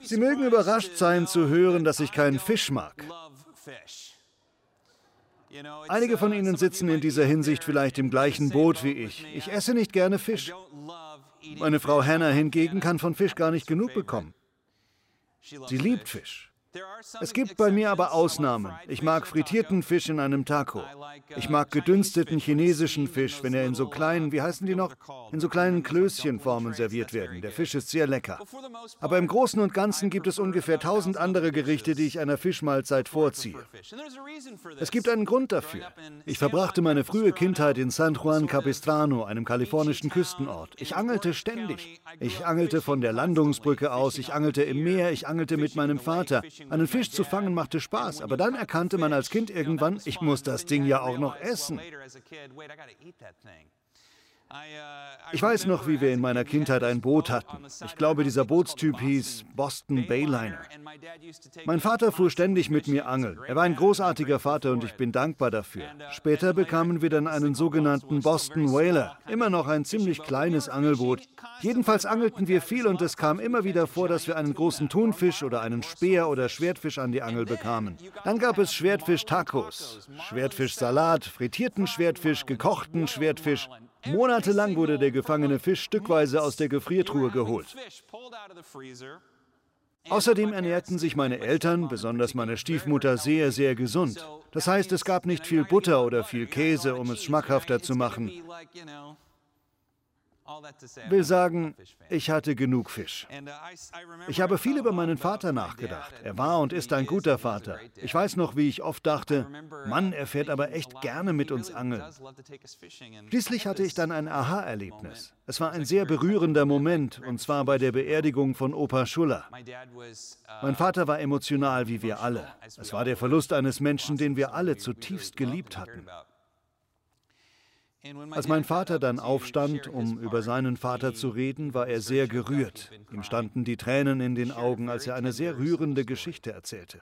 Sie mögen überrascht sein zu hören, dass ich keinen Fisch mag. Einige von Ihnen sitzen in dieser Hinsicht vielleicht im gleichen Boot wie ich. Ich esse nicht gerne Fisch. Meine Frau Hannah hingegen kann von Fisch gar nicht genug bekommen. Sie liebt Fisch. Es gibt bei mir aber Ausnahmen. Ich mag frittierten Fisch in einem Taco. Ich mag gedünsteten chinesischen Fisch, wenn er in so kleinen, wie heißen die noch, in so kleinen Klößchenformen serviert werden. Der Fisch ist sehr lecker. Aber im Großen und Ganzen gibt es ungefähr tausend andere Gerichte, die ich einer Fischmahlzeit vorziehe. Es gibt einen Grund dafür. Ich verbrachte meine frühe Kindheit in San Juan Capistrano, einem kalifornischen Küstenort. Ich angelte ständig. Ich angelte von der Landungsbrücke aus, ich angelte im Meer, ich angelte mit meinem Vater. Einen Fisch zu fangen machte Spaß, aber dann erkannte man als Kind irgendwann, ich muss das Ding ja auch noch essen. Ich weiß noch, wie wir in meiner Kindheit ein Boot hatten. Ich glaube, dieser Bootstyp hieß Boston Bayliner. Mein Vater fuhr ständig mit mir angeln. Er war ein großartiger Vater und ich bin dankbar dafür. Später bekamen wir dann einen sogenannten Boston Whaler. Immer noch ein ziemlich kleines Angelboot. Jedenfalls angelten wir viel und es kam immer wieder vor, dass wir einen großen Thunfisch oder einen Speer oder Schwertfisch an die Angel bekamen. Dann gab es Schwertfisch-Tacos, Schwertfisch-Salat, frittierten Schwertfisch, gekochten Schwertfisch. Monatelang wurde der gefangene Fisch stückweise aus der Gefriertruhe geholt. Außerdem ernährten sich meine Eltern, besonders meine Stiefmutter, sehr, sehr gesund. Das heißt, es gab nicht viel Butter oder viel Käse, um es schmackhafter zu machen will sagen, ich hatte genug Fisch. Ich habe viel über meinen Vater nachgedacht. Er war und ist ein guter Vater. Ich weiß noch, wie ich oft dachte, Mann, er fährt aber echt gerne mit uns angeln. Schließlich hatte ich dann ein Aha-Erlebnis. Es war ein sehr berührender Moment, und zwar bei der Beerdigung von Opa Schuller. Mein Vater war emotional wie wir alle. Es war der Verlust eines Menschen, den wir alle zutiefst geliebt hatten. Als mein Vater dann aufstand, um über seinen Vater zu reden, war er sehr gerührt. Ihm standen die Tränen in den Augen, als er eine sehr rührende Geschichte erzählte.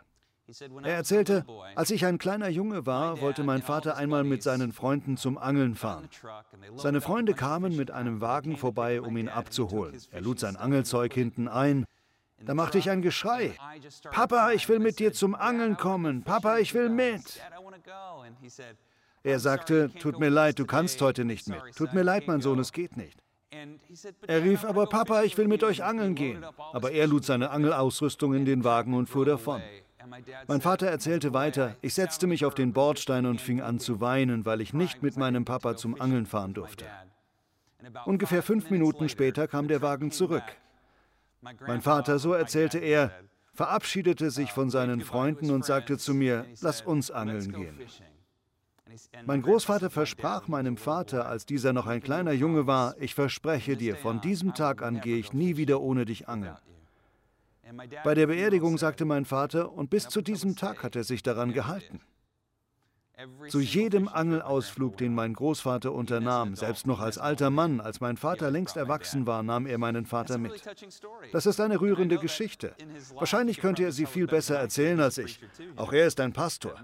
Er erzählte, als ich ein kleiner Junge war, wollte mein Vater einmal mit seinen Freunden zum Angeln fahren. Seine Freunde kamen mit einem Wagen vorbei, um ihn abzuholen. Er lud sein Angelzeug hinten ein. Da machte ich ein Geschrei. Papa, ich will mit dir zum Angeln kommen. Papa, ich will mit. Er sagte, tut mir leid, du kannst heute nicht mit. Tut mir leid, mein Sohn, es geht nicht. Er rief, aber Papa, ich will mit euch angeln gehen. Aber er lud seine Angelausrüstung in den Wagen und fuhr davon. Mein Vater erzählte weiter, ich setzte mich auf den Bordstein und fing an zu weinen, weil ich nicht mit meinem Papa zum Angeln fahren durfte. Ungefähr fünf Minuten später kam der Wagen zurück. Mein Vater, so erzählte er, verabschiedete sich von seinen Freunden und sagte zu mir, lass uns angeln gehen. Mein Großvater versprach meinem Vater, als dieser noch ein kleiner Junge war, ich verspreche dir, von diesem Tag an gehe ich nie wieder ohne dich angeln. Bei der Beerdigung sagte mein Vater, und bis zu diesem Tag hat er sich daran gehalten. Zu jedem Angelausflug, den mein Großvater unternahm, selbst noch als alter Mann, als mein Vater längst erwachsen war, nahm er meinen Vater mit. Das ist eine rührende Geschichte. Wahrscheinlich könnte er sie viel besser erzählen als ich. Auch er ist ein Pastor.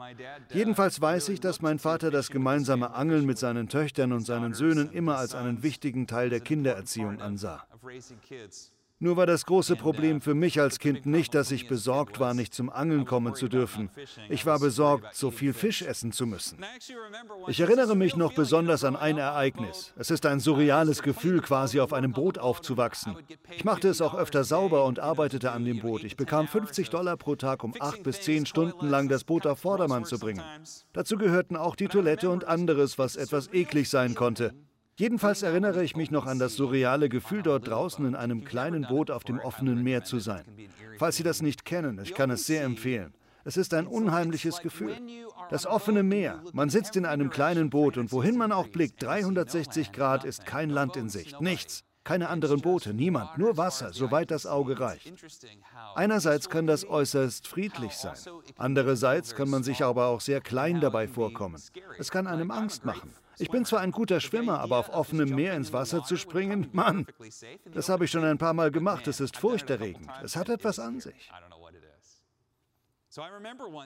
Jedenfalls weiß ich, dass mein Vater das gemeinsame Angeln mit seinen Töchtern und seinen Söhnen immer als einen wichtigen Teil der Kindererziehung ansah. Nur war das große Problem für mich als Kind nicht, dass ich besorgt war, nicht zum Angeln kommen zu dürfen. Ich war besorgt, so viel Fisch essen zu müssen. Ich erinnere mich noch besonders an ein Ereignis. Es ist ein surreales Gefühl, quasi auf einem Boot aufzuwachsen. Ich machte es auch öfter sauber und arbeitete an dem Boot. Ich bekam 50 Dollar pro Tag, um acht bis zehn Stunden lang das Boot auf Vordermann zu bringen. Dazu gehörten auch die Toilette und anderes, was etwas eklig sein konnte. Jedenfalls erinnere ich mich noch an das surreale Gefühl, dort draußen in einem kleinen Boot auf dem offenen Meer zu sein. Falls Sie das nicht kennen, ich kann es sehr empfehlen. Es ist ein unheimliches Gefühl. Das offene Meer. Man sitzt in einem kleinen Boot und wohin man auch blickt, 360 Grad ist kein Land in Sicht. Nichts. Keine anderen Boote, niemand, nur Wasser, soweit das Auge reicht. Einerseits kann das äußerst friedlich sein. Andererseits kann man sich aber auch sehr klein dabei vorkommen. Es kann einem Angst machen. Ich bin zwar ein guter Schwimmer, aber auf offenem Meer ins Wasser zu springen, Mann, das habe ich schon ein paar Mal gemacht. Es ist furchterregend. Es hat etwas an sich.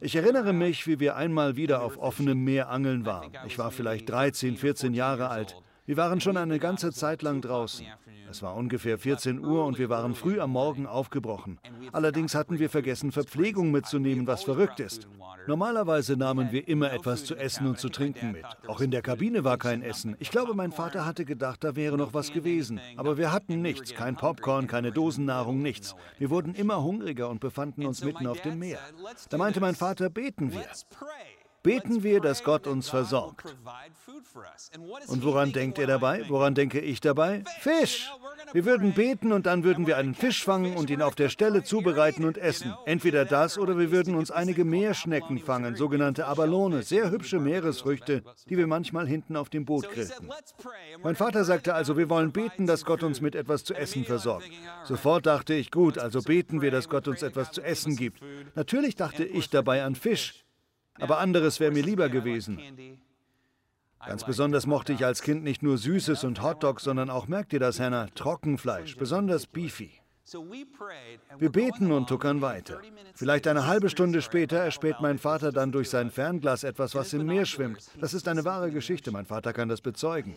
Ich erinnere mich, wie wir einmal wieder auf offenem Meer angeln waren. Ich war vielleicht 13, 14 Jahre alt. Wir waren schon eine ganze Zeit lang draußen. Es war ungefähr 14 Uhr und wir waren früh am Morgen aufgebrochen. Allerdings hatten wir vergessen, Verpflegung mitzunehmen, was verrückt ist. Normalerweise nahmen wir immer etwas zu essen und zu trinken mit. Auch in der Kabine war kein Essen. Ich glaube, mein Vater hatte gedacht, da wäre noch was gewesen. Aber wir hatten nichts, kein Popcorn, keine Dosennahrung, nichts. Wir wurden immer hungriger und befanden uns mitten auf dem Meer. Da meinte mein Vater, beten wir beten wir, dass Gott uns versorgt. Und woran denkt er dabei? Woran denke ich dabei? Fisch! Wir würden beten und dann würden wir einen Fisch fangen und ihn auf der Stelle zubereiten und essen. Entweder das oder wir würden uns einige Meerschnecken fangen, sogenannte Abalone, sehr hübsche Meeresfrüchte, die wir manchmal hinten auf dem Boot grillten. Mein Vater sagte also, wir wollen beten, dass Gott uns mit etwas zu essen versorgt. Sofort dachte ich, gut, also beten wir, dass Gott uns etwas zu essen gibt. Natürlich dachte ich dabei an Fisch, aber anderes wäre mir lieber gewesen. Ganz besonders mochte ich als Kind nicht nur Süßes und Hotdogs, sondern auch, merkt ihr das, Hannah, Trockenfleisch, besonders Beefy. Wir beten und tuckern weiter. Vielleicht eine halbe Stunde später erspäht mein Vater dann durch sein Fernglas etwas, was im Meer schwimmt. Das ist eine wahre Geschichte, mein Vater kann das bezeugen.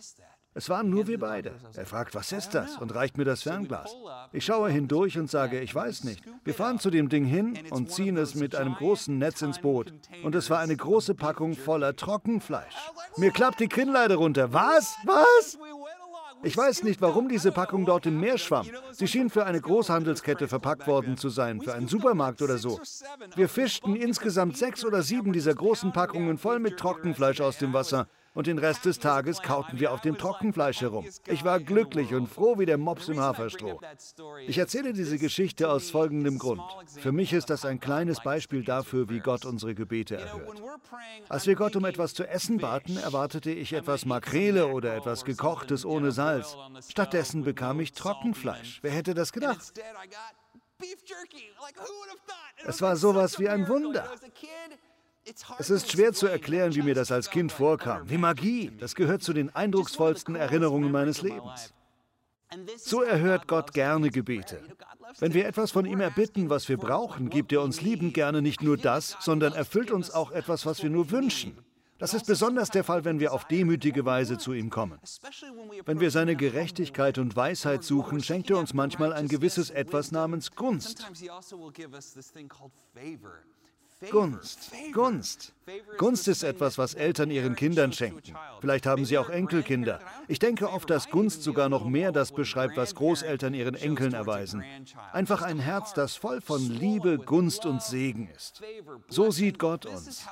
Es waren nur wir beide. Er fragt, was ist das? und reicht mir das Fernglas. Ich schaue hindurch und sage, ich weiß nicht. Wir fahren zu dem Ding hin und ziehen es mit einem großen Netz ins Boot. Und es war eine große Packung voller Trockenfleisch. Mir klappt die Kinnleide runter. Was? Was? Ich weiß nicht, warum diese Packung dort im Meer schwamm. Sie schien für eine Großhandelskette verpackt worden zu sein, für einen Supermarkt oder so. Wir fischten insgesamt sechs oder sieben dieser großen Packungen voll mit Trockenfleisch aus dem Wasser und den Rest des Tages kauten wir auf dem Trockenfleisch herum. Ich war glücklich und froh wie der Mops im Haferstroh. Ich erzähle diese Geschichte aus folgendem Grund. Für mich ist das ein kleines Beispiel dafür, wie Gott unsere Gebete erhört. Als wir Gott um etwas zu essen baten, erwartete ich etwas Makrele oder etwas Gekochtes ohne Salz. Stattdessen bekam ich Trockenfleisch. Wer hätte das gedacht? Es war sowas wie ein Wunder. Es ist schwer zu erklären, wie mir das als Kind vorkam. Wie Magie. Das gehört zu den eindrucksvollsten Erinnerungen meines Lebens. So erhört Gott gerne Gebete. Wenn wir etwas von ihm erbitten, was wir brauchen, gibt er uns liebend gerne nicht nur das, sondern erfüllt uns auch etwas, was wir nur wünschen. Das ist besonders der Fall, wenn wir auf demütige Weise zu ihm kommen. Wenn wir seine Gerechtigkeit und Weisheit suchen, schenkt er uns manchmal ein gewisses Etwas namens Gunst. Gunst, Gunst. Gunst ist etwas, was Eltern ihren Kindern schenken. Vielleicht haben sie auch Enkelkinder. Ich denke oft, dass Gunst sogar noch mehr das beschreibt, was Großeltern ihren Enkeln erweisen. Einfach ein Herz, das voll von Liebe, Gunst und Segen ist. So sieht Gott uns.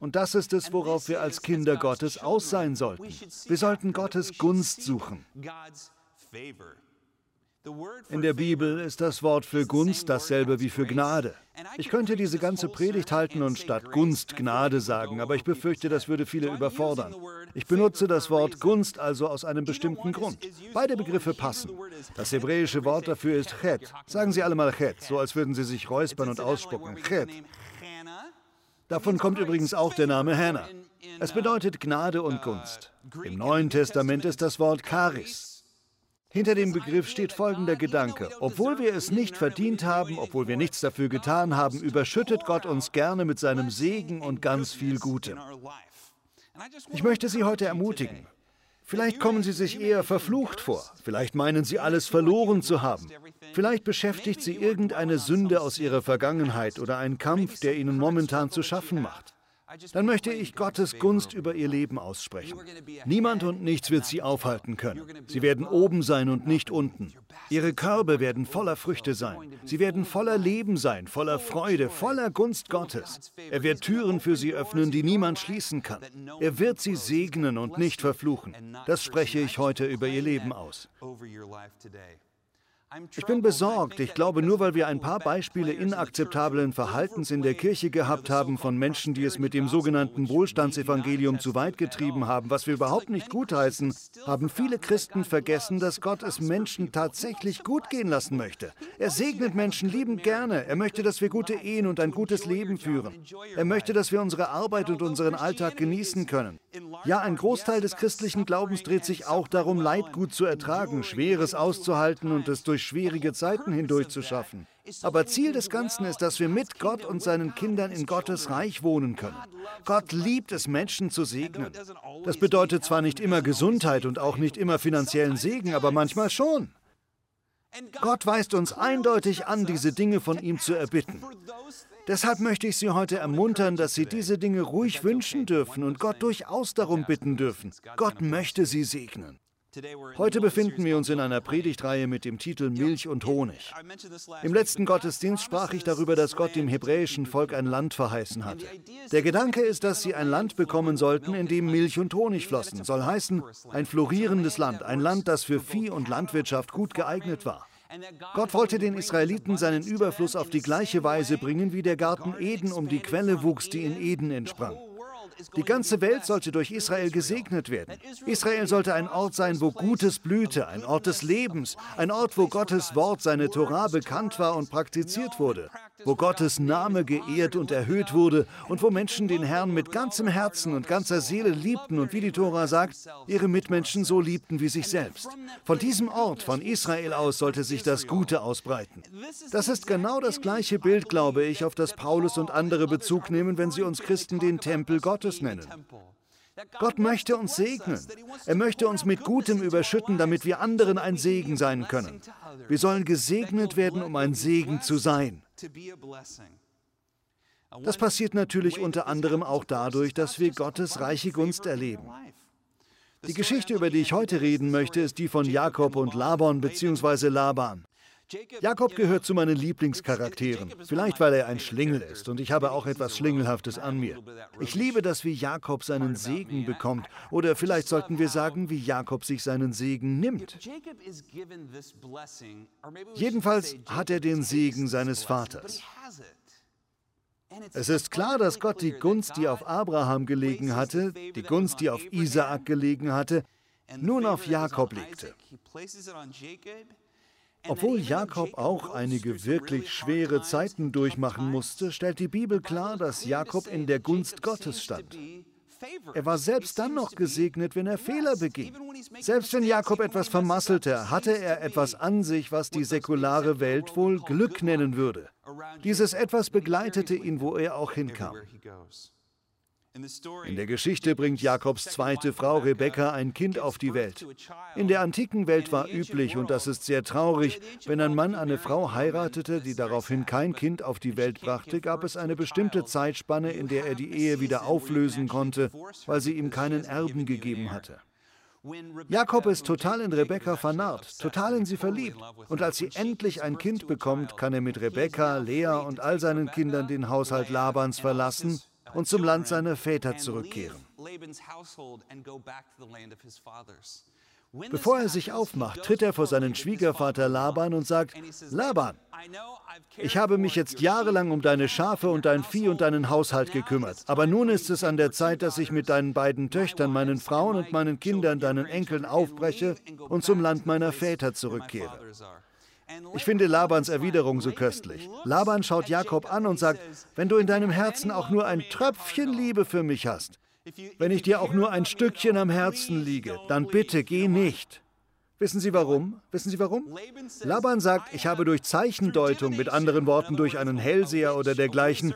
Und das ist es, worauf wir als Kinder Gottes aus sein sollten. Wir sollten Gottes Gunst suchen. In der Bibel ist das Wort für Gunst dasselbe wie für Gnade. Ich könnte diese ganze Predigt halten und statt Gunst Gnade sagen, aber ich befürchte, das würde viele überfordern. Ich benutze das Wort Gunst also aus einem bestimmten Grund. Beide Begriffe passen. Das hebräische Wort dafür ist Chet. Sagen Sie alle mal Chet, so als würden Sie sich räuspern und ausspucken. Chet. Davon kommt übrigens auch der Name Hannah. Es bedeutet Gnade und Gunst. Im Neuen Testament ist das Wort Charis. Hinter dem Begriff steht folgender Gedanke. Obwohl wir es nicht verdient haben, obwohl wir nichts dafür getan haben, überschüttet Gott uns gerne mit seinem Segen und ganz viel Gutem. Ich möchte Sie heute ermutigen. Vielleicht kommen Sie sich eher verflucht vor. Vielleicht meinen Sie alles verloren zu haben. Vielleicht beschäftigt Sie irgendeine Sünde aus Ihrer Vergangenheit oder ein Kampf, der Ihnen momentan zu schaffen macht dann möchte ich Gottes Gunst über ihr Leben aussprechen. Niemand und nichts wird sie aufhalten können. Sie werden oben sein und nicht unten. Ihre Körbe werden voller Früchte sein. Sie werden voller Leben sein, voller Freude, voller Gunst Gottes. Er wird Türen für sie öffnen, die niemand schließen kann. Er wird sie segnen und nicht verfluchen. Das spreche ich heute über ihr Leben aus. Ich bin besorgt. Ich glaube, nur weil wir ein paar Beispiele inakzeptablen Verhaltens in der Kirche gehabt haben von Menschen, die es mit dem sogenannten Wohlstandsevangelium zu weit getrieben haben, was wir überhaupt nicht gutheißen, haben viele Christen vergessen, dass Gott es Menschen tatsächlich gut gehen lassen möchte. Er segnet Menschen liebend gerne. Er möchte, dass wir gute Ehen und ein gutes Leben führen. Er möchte, dass wir unsere Arbeit und unseren Alltag genießen können. Ja, ein Großteil des christlichen Glaubens dreht sich auch darum, Leid gut zu ertragen, Schweres auszuhalten und es durch schwierige Zeiten hindurch zu schaffen. Aber Ziel des Ganzen ist, dass wir mit Gott und seinen Kindern in Gottes Reich wohnen können. Gott liebt es, Menschen zu segnen. Das bedeutet zwar nicht immer Gesundheit und auch nicht immer finanziellen Segen, aber manchmal schon. Gott weist uns eindeutig an, diese Dinge von ihm zu erbitten. Deshalb möchte ich Sie heute ermuntern, dass Sie diese Dinge ruhig wünschen dürfen und Gott durchaus darum bitten dürfen. Gott möchte Sie segnen. Heute befinden wir uns in einer Predigtreihe mit dem Titel Milch und Honig. Im letzten Gottesdienst sprach ich darüber, dass Gott dem hebräischen Volk ein Land verheißen hatte. Der Gedanke ist, dass sie ein Land bekommen sollten, in dem Milch und Honig flossen. Soll heißen, ein florierendes Land, ein Land, das für Vieh und Landwirtschaft gut geeignet war. Gott wollte den Israeliten seinen Überfluss auf die gleiche Weise bringen, wie der Garten Eden um die Quelle wuchs, die in Eden entsprang. Die ganze Welt sollte durch Israel gesegnet werden. Israel sollte ein Ort sein, wo Gutes blühte, ein Ort des Lebens, ein Ort, wo Gottes Wort, seine Torah bekannt war und praktiziert wurde, wo Gottes Name geehrt und erhöht wurde und wo Menschen den Herrn mit ganzem Herzen und ganzer Seele liebten und wie die Tora sagt, ihre Mitmenschen so liebten wie sich selbst. Von diesem Ort, von Israel aus, sollte sich das Gute ausbreiten. Das ist genau das gleiche Bild, glaube ich, auf das Paulus und andere Bezug nehmen, wenn sie uns Christen den Tempel Gottes nennen. Gott möchte uns segnen. Er möchte uns mit Gutem überschütten, damit wir anderen ein Segen sein können. Wir sollen gesegnet werden, um ein Segen zu sein. Das passiert natürlich unter anderem auch dadurch, dass wir Gottes reiche Gunst erleben. Die Geschichte, über die ich heute reden möchte, ist die von Jakob und Laban bzw. Laban. Jakob gehört zu meinen Lieblingscharakteren, vielleicht weil er ein Schlingel ist und ich habe auch etwas Schlingelhaftes an mir. Ich liebe das, wie Jakob seinen Segen bekommt oder vielleicht sollten wir sagen, wie Jakob sich seinen Segen nimmt. Jedenfalls hat er den Segen seines Vaters. Es ist klar, dass Gott die Gunst, die auf Abraham gelegen hatte, die Gunst, die auf Isaak gelegen hatte, nun auf Jakob legte. Obwohl Jakob auch einige wirklich schwere Zeiten durchmachen musste, stellt die Bibel klar, dass Jakob in der Gunst Gottes stand. Er war selbst dann noch gesegnet, wenn er Fehler beging. Selbst wenn Jakob etwas vermasselte, hatte er etwas an sich, was die säkulare Welt wohl Glück nennen würde. Dieses etwas begleitete ihn, wo er auch hinkam. In der Geschichte bringt Jakobs zweite Frau Rebekka ein Kind auf die Welt. In der antiken Welt war üblich, und das ist sehr traurig, wenn ein Mann eine Frau heiratete, die daraufhin kein Kind auf die Welt brachte, gab es eine bestimmte Zeitspanne, in der er die Ehe wieder auflösen konnte, weil sie ihm keinen Erben gegeben hatte. Jakob ist total in Rebekka vernarrt, total in sie verliebt. Und als sie endlich ein Kind bekommt, kann er mit Rebekka, Lea und all seinen Kindern den Haushalt Labans verlassen und zum Land seiner Väter zurückkehren. Bevor er sich aufmacht, tritt er vor seinen Schwiegervater Laban und sagt, Laban, ich habe mich jetzt jahrelang um deine Schafe und dein Vieh und deinen Haushalt gekümmert, aber nun ist es an der Zeit, dass ich mit deinen beiden Töchtern, meinen Frauen und meinen Kindern, deinen Enkeln aufbreche und zum Land meiner Väter zurückkehre. Ich finde Labans Erwiderung so köstlich. Laban schaut Jakob an und sagt, wenn du in deinem Herzen auch nur ein Tröpfchen Liebe für mich hast, wenn ich dir auch nur ein Stückchen am Herzen liege, dann bitte geh nicht. Wissen Sie warum? Wissen Sie warum? Laban sagt, ich habe durch Zeichendeutung, mit anderen Worten durch einen Hellseher oder dergleichen,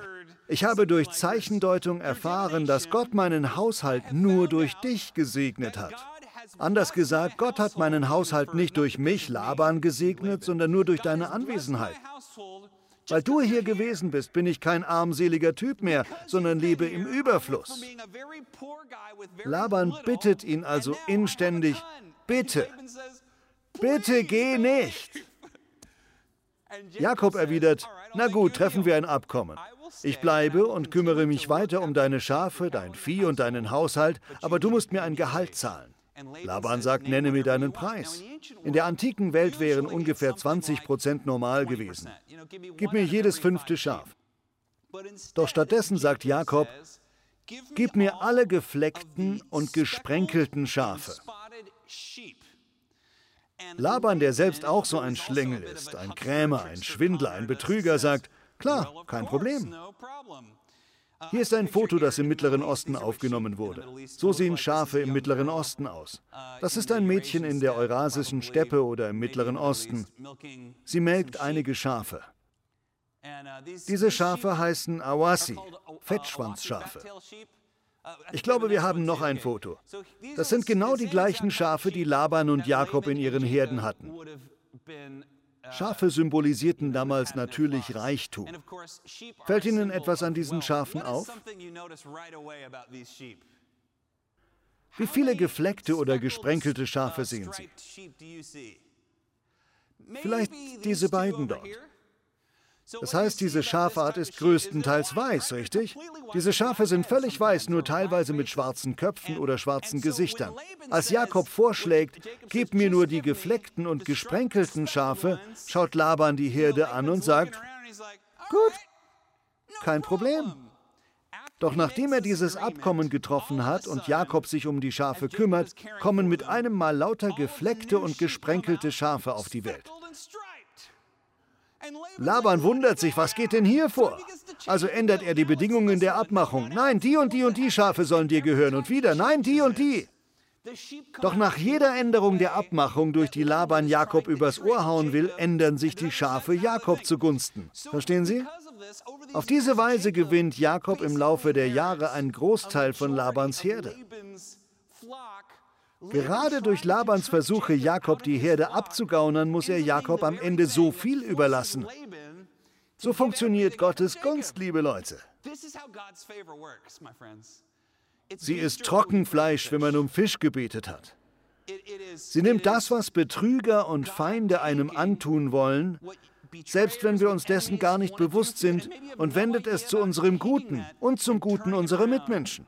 ich habe durch Zeichendeutung erfahren, dass Gott meinen Haushalt nur durch dich gesegnet hat. Anders gesagt, Gott hat meinen Haushalt nicht durch mich, Laban, gesegnet, sondern nur durch deine Anwesenheit. Weil du hier gewesen bist, bin ich kein armseliger Typ mehr, sondern lebe im Überfluss. Laban bittet ihn also inständig, bitte, bitte geh nicht. Jakob erwidert, na gut, treffen wir ein Abkommen. Ich bleibe und kümmere mich weiter um deine Schafe, dein Vieh und deinen Haushalt, aber du musst mir ein Gehalt zahlen. Laban sagt, nenne mir deinen Preis. In der antiken Welt wären ungefähr 20 Prozent normal gewesen. Gib mir jedes fünfte Schaf. Doch stattdessen sagt Jakob, gib mir alle gefleckten und gesprenkelten Schafe. Laban, der selbst auch so ein Schlingel ist, ein Krämer, ein Schwindler, ein Betrüger, sagt, klar, kein Problem. Hier ist ein Foto, das im Mittleren Osten aufgenommen wurde. So sehen Schafe im Mittleren Osten aus. Das ist ein Mädchen in der Eurasischen Steppe oder im Mittleren Osten. Sie melkt einige Schafe. Diese Schafe heißen Awasi. Fettschwanzschafe. Ich glaube, wir haben noch ein Foto. Das sind genau die gleichen Schafe, die Laban und Jakob in ihren Herden hatten. Schafe symbolisierten damals natürlich Reichtum. Fällt Ihnen etwas an diesen Schafen auf? Wie viele gefleckte oder gesprenkelte Schafe sehen Sie? Vielleicht diese beiden dort. Das heißt, diese Schafart ist größtenteils weiß, richtig? Diese Schafe sind völlig weiß, nur teilweise mit schwarzen Köpfen oder schwarzen Gesichtern. Als Jakob vorschlägt, gib mir nur die gefleckten und gesprenkelten Schafe, schaut Laban die Herde an und sagt, gut, kein Problem. Doch nachdem er dieses Abkommen getroffen hat und Jakob sich um die Schafe kümmert, kommen mit einem Mal lauter gefleckte und gesprenkelte Schafe auf die Welt. Laban wundert sich, was geht denn hier vor? Also ändert er die Bedingungen der Abmachung. Nein, die und die und die Schafe sollen dir gehören. Und wieder, nein, die und die. Doch nach jeder Änderung der Abmachung, durch die Laban Jakob übers Ohr hauen will, ändern sich die Schafe Jakob zugunsten. Verstehen Sie? Auf diese Weise gewinnt Jakob im Laufe der Jahre einen Großteil von Labans Herde. Gerade durch Labans Versuche, Jakob die Herde abzugaunern, muss er Jakob am Ende so viel überlassen. So funktioniert Gottes Gunst, liebe Leute. Sie ist Trockenfleisch, wenn man um Fisch gebetet hat. Sie nimmt das, was Betrüger und Feinde einem antun wollen, selbst wenn wir uns dessen gar nicht bewusst sind, und wendet es zu unserem Guten und zum Guten unserer Mitmenschen.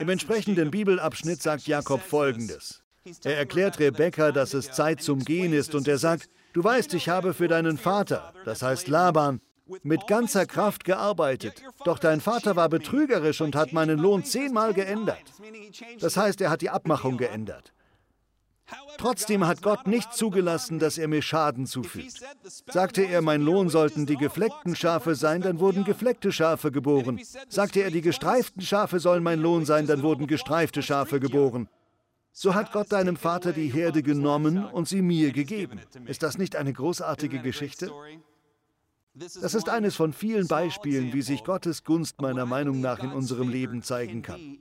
Im entsprechenden Bibelabschnitt sagt Jakob Folgendes. Er erklärt Rebekka, dass es Zeit zum Gehen ist und er sagt, du weißt, ich habe für deinen Vater, das heißt Laban, mit ganzer Kraft gearbeitet. Doch dein Vater war betrügerisch und hat meinen Lohn zehnmal geändert. Das heißt, er hat die Abmachung geändert. Trotzdem hat Gott nicht zugelassen, dass er mir Schaden zufügt. Sagte er, mein Lohn sollten die gefleckten Schafe sein, dann wurden gefleckte Schafe geboren. Sagte er, die gestreiften Schafe sollen mein Lohn sein, dann wurden gestreifte Schafe geboren. So hat Gott deinem Vater die Herde genommen und sie mir gegeben. Ist das nicht eine großartige Geschichte? Das ist eines von vielen Beispielen, wie sich Gottes Gunst meiner Meinung nach in unserem Leben zeigen kann.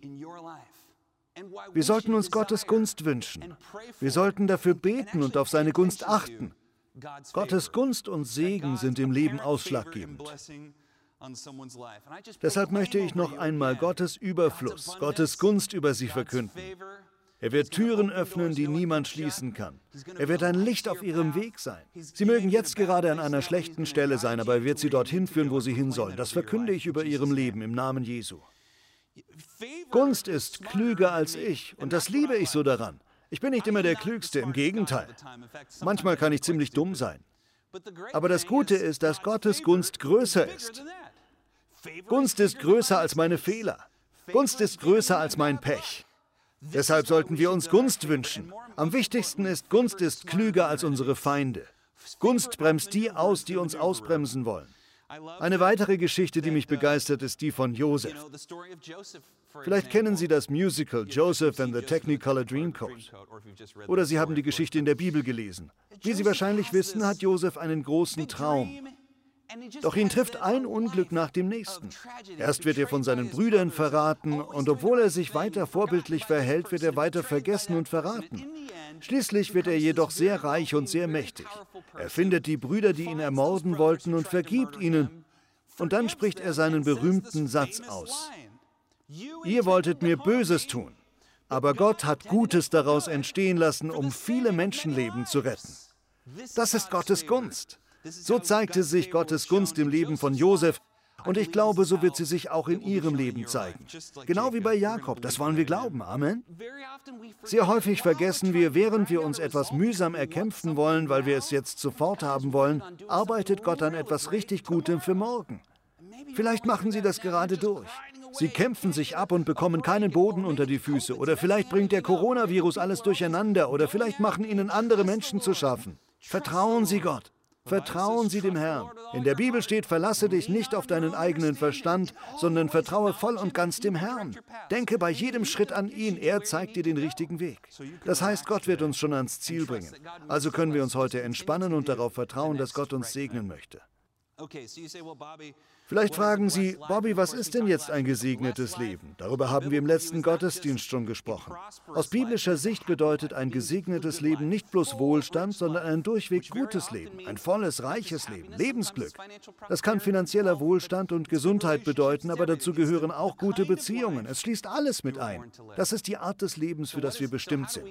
Wir sollten uns Gottes Gunst wünschen. Wir sollten dafür beten und auf seine Gunst achten. Gottes Gunst und Segen sind im Leben ausschlaggebend. Deshalb möchte ich noch einmal Gottes Überfluss, Gottes Gunst über sie verkünden. Er wird Türen öffnen, die niemand schließen kann. Er wird ein Licht auf ihrem Weg sein. Sie mögen jetzt gerade an einer schlechten Stelle sein, aber er wird sie dorthin führen, wo sie hin sollen. Das verkünde ich über ihrem Leben im Namen Jesu. Gunst ist klüger als ich und das liebe ich so daran. Ich bin nicht immer der Klügste, im Gegenteil. Manchmal kann ich ziemlich dumm sein. Aber das Gute ist, dass Gottes Gunst größer ist. Gunst ist größer als meine Fehler. Gunst ist größer als mein Pech. Deshalb sollten wir uns Gunst wünschen. Am wichtigsten ist, Gunst ist klüger als unsere Feinde. Gunst bremst die aus, die uns ausbremsen wollen. Eine weitere Geschichte, die mich begeistert, ist die von Joseph. Vielleicht kennen Sie das Musical Joseph and the Technicolor Dreamcoat. Oder Sie haben die Geschichte in der Bibel gelesen. Wie Sie wahrscheinlich wissen, hat Joseph einen großen Traum. Doch ihn trifft ein Unglück nach dem nächsten. Erst wird er von seinen Brüdern verraten und obwohl er sich weiter vorbildlich verhält, wird er weiter vergessen und verraten. Schließlich wird er jedoch sehr reich und sehr mächtig. Er findet die Brüder, die ihn ermorden wollten, und vergibt ihnen. Und dann spricht er seinen berühmten Satz aus. Ihr wolltet mir Böses tun, aber Gott hat Gutes daraus entstehen lassen, um viele Menschenleben zu retten. Das ist Gottes Gunst. So zeigte sich Gottes Gunst im Leben von Josef, und ich glaube, so wird sie sich auch in ihrem Leben zeigen. Genau wie bei Jakob, das wollen wir glauben. Amen. Sehr häufig vergessen wir, während wir uns etwas mühsam erkämpfen wollen, weil wir es jetzt sofort haben wollen, arbeitet Gott an etwas richtig Gutem für morgen. Vielleicht machen Sie das gerade durch. Sie kämpfen sich ab und bekommen keinen Boden unter die Füße. Oder vielleicht bringt der Coronavirus alles durcheinander. Oder vielleicht machen Ihnen andere Menschen zu schaffen. Vertrauen Sie Gott. Vertrauen Sie dem Herrn. In der Bibel steht, verlasse dich nicht auf deinen eigenen Verstand, sondern vertraue voll und ganz dem Herrn. Denke bei jedem Schritt an ihn, er zeigt dir den richtigen Weg. Das heißt, Gott wird uns schon ans Ziel bringen. Also können wir uns heute entspannen und darauf vertrauen, dass Gott uns segnen möchte. Vielleicht fragen Sie, Bobby, was ist denn jetzt ein gesegnetes Leben? Darüber haben wir im letzten Gottesdienst schon gesprochen. Aus biblischer Sicht bedeutet ein gesegnetes Leben nicht bloß Wohlstand, sondern ein durchweg gutes Leben, ein volles, reiches Leben, Lebensglück. Das kann finanzieller Wohlstand und Gesundheit bedeuten, aber dazu gehören auch gute Beziehungen. Es schließt alles mit ein. Das ist die Art des Lebens, für das wir bestimmt sind.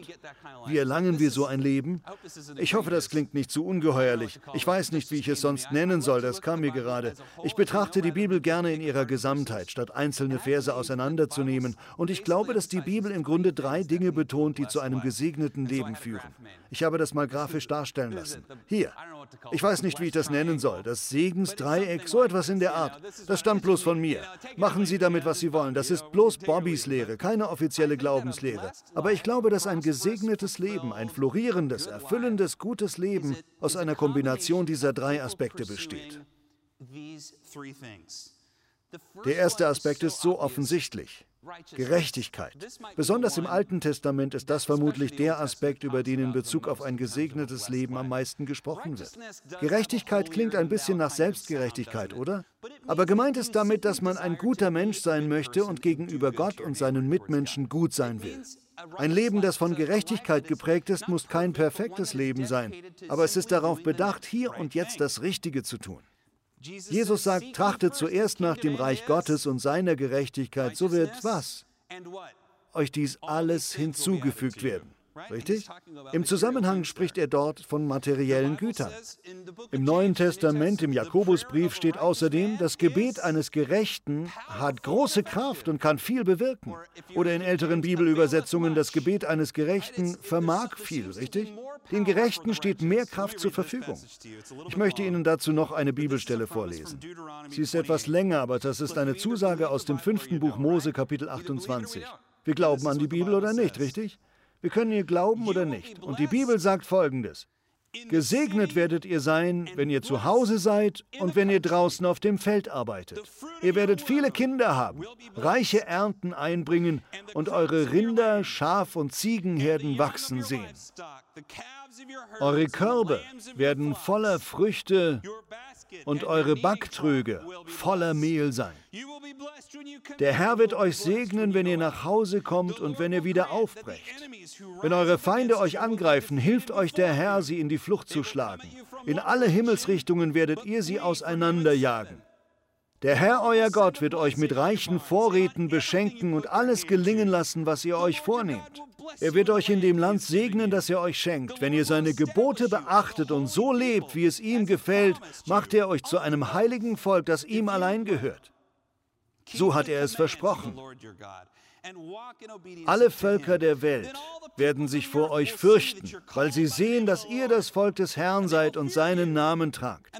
Wie erlangen wir so ein Leben? Ich hoffe, das klingt nicht zu ungeheuerlich. Ich weiß nicht, wie ich es sonst nennen soll, das kam mir gerade. Ich betrachte betrachte die Bibel gerne in ihrer Gesamtheit, statt einzelne Verse auseinanderzunehmen. Und ich glaube, dass die Bibel im Grunde drei Dinge betont, die zu einem gesegneten Leben führen. Ich habe das mal grafisch darstellen lassen. Hier. Ich weiß nicht, wie ich das nennen soll. Das Segensdreieck, so etwas in der Art. Das stammt bloß von mir. Machen Sie damit, was Sie wollen. Das ist bloß Bobbys Lehre, keine offizielle Glaubenslehre. Aber ich glaube, dass ein gesegnetes Leben, ein florierendes, erfüllendes, gutes Leben aus einer Kombination dieser drei Aspekte besteht. Der erste Aspekt ist so offensichtlich. Gerechtigkeit. Besonders im Alten Testament ist das vermutlich der Aspekt, über den in Bezug auf ein gesegnetes Leben am meisten gesprochen wird. Gerechtigkeit klingt ein bisschen nach Selbstgerechtigkeit, oder? Aber gemeint ist damit, dass man ein guter Mensch sein möchte und gegenüber Gott und seinen Mitmenschen gut sein will. Ein Leben, das von Gerechtigkeit geprägt ist, muss kein perfektes Leben sein, aber es ist darauf bedacht, hier und jetzt das Richtige zu tun. Jesus sagt, trachtet zuerst nach dem Reich Gottes und seiner Gerechtigkeit, so wird was? Euch dies alles hinzugefügt werden. Richtig? Im Zusammenhang spricht er dort von materiellen Gütern. Im Neuen Testament, im Jakobusbrief steht außerdem, das Gebet eines Gerechten hat große Kraft und kann viel bewirken. Oder in älteren Bibelübersetzungen, das Gebet eines Gerechten vermag viel, richtig? Den Gerechten steht mehr Kraft zur Verfügung. Ich möchte Ihnen dazu noch eine Bibelstelle vorlesen. Sie ist etwas länger, aber das ist eine Zusage aus dem fünften Buch Mose, Kapitel 28. Wir glauben an die Bibel oder nicht, richtig? Wir können ihr glauben oder nicht. Und die Bibel sagt Folgendes. Gesegnet werdet ihr sein, wenn ihr zu Hause seid und wenn ihr draußen auf dem Feld arbeitet. Ihr werdet viele Kinder haben, reiche Ernten einbringen und eure Rinder, Schaf- und Ziegenherden wachsen sehen. Eure Körbe werden voller Früchte und eure Backtröge voller Mehl sein. Der Herr wird euch segnen, wenn ihr nach Hause kommt und wenn ihr wieder aufbrecht. Wenn eure Feinde euch angreifen, hilft euch der Herr, sie in die Flucht zu schlagen. In alle Himmelsrichtungen werdet ihr sie auseinanderjagen. Der Herr, euer Gott, wird euch mit reichen Vorräten beschenken und alles gelingen lassen, was ihr euch vornehmt. Er wird euch in dem Land segnen, das er euch schenkt. Wenn ihr seine Gebote beachtet und so lebt, wie es ihm gefällt, macht er euch zu einem heiligen Volk, das ihm allein gehört. So hat er es versprochen. Alle Völker der Welt werden sich vor euch fürchten, weil sie sehen, dass ihr das Volk des Herrn seid und seinen Namen tragt.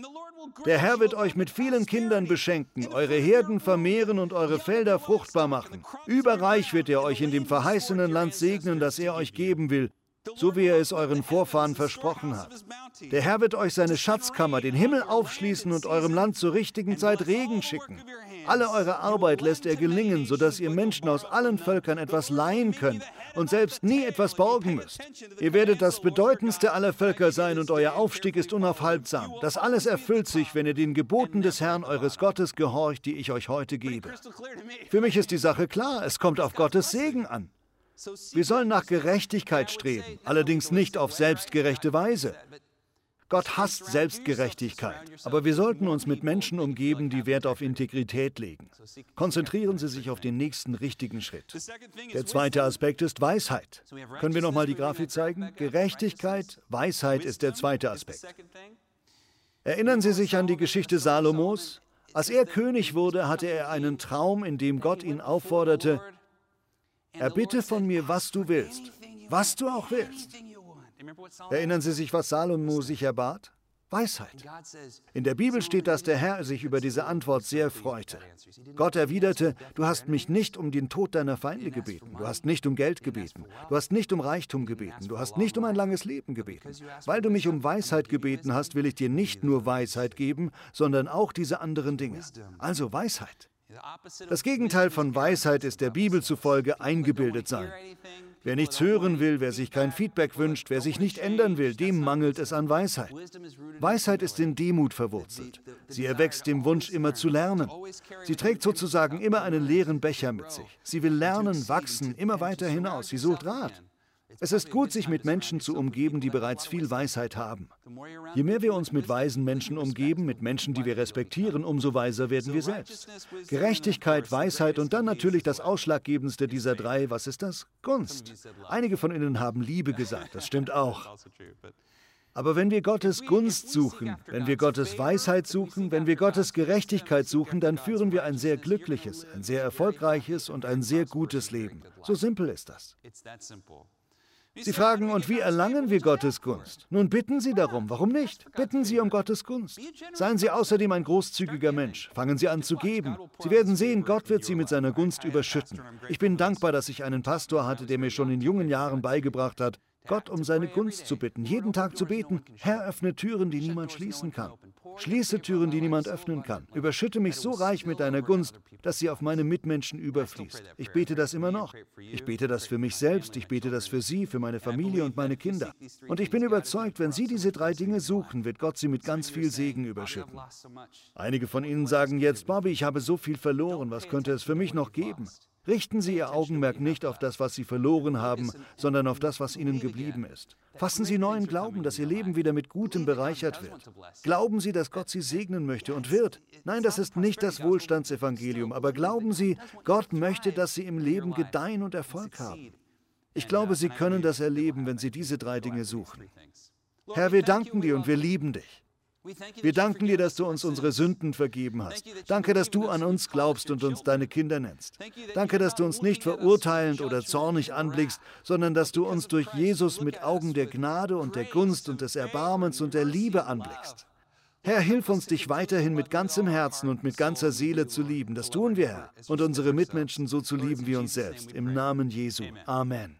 Der Herr wird euch mit vielen Kindern beschenken, eure Herden vermehren und eure Felder fruchtbar machen. Überreich wird er euch in dem verheißenen Land segnen, das er euch geben will, so wie er es euren Vorfahren versprochen hat. Der Herr wird euch seine Schatzkammer, den Himmel aufschließen und eurem Land zur richtigen Zeit Regen schicken. Alle eure Arbeit lässt er gelingen, sodass ihr Menschen aus allen Völkern etwas leihen könnt und selbst nie etwas borgen müsst. Ihr werdet das bedeutendste aller Völker sein und euer Aufstieg ist unaufhaltsam. Das alles erfüllt sich, wenn ihr den Geboten des Herrn eures Gottes gehorcht, die ich euch heute gebe. Für mich ist die Sache klar, es kommt auf Gottes Segen an. Wir sollen nach Gerechtigkeit streben, allerdings nicht auf selbstgerechte Weise. Gott hasst Selbstgerechtigkeit, aber wir sollten uns mit Menschen umgeben, die Wert auf Integrität legen. Konzentrieren Sie sich auf den nächsten richtigen Schritt. Der zweite Aspekt ist Weisheit. Können wir nochmal die Grafik zeigen? Gerechtigkeit, Weisheit ist der zweite Aspekt. Erinnern Sie sich an die Geschichte Salomos? Als er König wurde, hatte er einen Traum, in dem Gott ihn aufforderte, erbitte von mir, was du willst, was du auch willst. Erinnern Sie sich, was Salomo sich erbat? Weisheit. In der Bibel steht, dass der Herr sich über diese Antwort sehr freute. Gott erwiderte, du hast mich nicht um den Tod deiner Feinde gebeten, du hast nicht um Geld gebeten, du hast nicht um Reichtum gebeten, du hast nicht um ein langes Leben gebeten. Weil du mich um Weisheit gebeten hast, will ich dir nicht nur Weisheit geben, sondern auch diese anderen Dinge. Also Weisheit. Das Gegenteil von Weisheit ist der Bibel zufolge eingebildet sein. Wer nichts hören will, wer sich kein Feedback wünscht, wer sich nicht ändern will, dem mangelt es an Weisheit. Weisheit ist in Demut verwurzelt. Sie erwächst dem Wunsch, immer zu lernen. Sie trägt sozusagen immer einen leeren Becher mit sich. Sie will lernen, wachsen, immer weiter hinaus. Sie sucht Rat. Es ist gut, sich mit Menschen zu umgeben, die bereits viel Weisheit haben. Je mehr wir uns mit weisen Menschen umgeben, mit Menschen, die wir respektieren, umso weiser werden wir selbst. Gerechtigkeit, Weisheit und dann natürlich das Ausschlaggebendste dieser drei, was ist das? Gunst. Einige von Ihnen haben Liebe gesagt, das stimmt auch. Aber wenn wir Gottes Gunst suchen, wenn wir Gottes Weisheit suchen, wenn wir Gottes Gerechtigkeit suchen, dann führen wir ein sehr glückliches, ein sehr erfolgreiches und ein sehr gutes Leben. So simpel ist das. Sie fragen, und wie erlangen wir Gottes Gunst? Nun bitten Sie darum, warum nicht? Bitten Sie um Gottes Gunst. Seien Sie außerdem ein großzügiger Mensch. Fangen Sie an zu geben. Sie werden sehen, Gott wird Sie mit seiner Gunst überschütten. Ich bin dankbar, dass ich einen Pastor hatte, der mir schon in jungen Jahren beigebracht hat, Gott um seine Gunst zu bitten, jeden Tag zu beten, Herr, öffne Türen, die niemand schließen kann. Schließe Türen, die niemand öffnen kann. Überschütte mich so reich mit deiner Gunst, dass sie auf meine Mitmenschen überfließt. Ich bete das immer noch. Ich bete das für mich selbst, ich bete das für Sie, für meine Familie und meine Kinder. Und ich bin überzeugt, wenn Sie diese drei Dinge suchen, wird Gott Sie mit ganz viel Segen überschütten. Einige von Ihnen sagen jetzt, Bobby, ich habe so viel verloren, was könnte es für mich noch geben? Richten Sie Ihr Augenmerk nicht auf das, was Sie verloren haben, sondern auf das, was Ihnen geblieben ist. Fassen Sie neuen Glauben, dass Ihr Leben wieder mit Gutem bereichert wird. Glauben Sie, dass Gott Sie segnen möchte und wird. Nein, das ist nicht das Wohlstandsevangelium, aber glauben Sie, Gott möchte, dass Sie im Leben gedeihen und Erfolg haben. Ich glaube, Sie können das erleben, wenn Sie diese drei Dinge suchen. Herr, wir danken dir und wir lieben dich. Wir danken dir, dass du uns unsere Sünden vergeben hast. Danke, dass du an uns glaubst und uns deine Kinder nennst. Danke, dass du uns nicht verurteilend oder zornig anblickst, sondern dass du uns durch Jesus mit Augen der Gnade und der Gunst und des Erbarmens und der Liebe anblickst. Herr, hilf uns, dich weiterhin mit ganzem Herzen und mit ganzer Seele zu lieben. Das tun wir, Herr. Und unsere Mitmenschen so zu lieben wie uns selbst. Im Namen Jesu. Amen.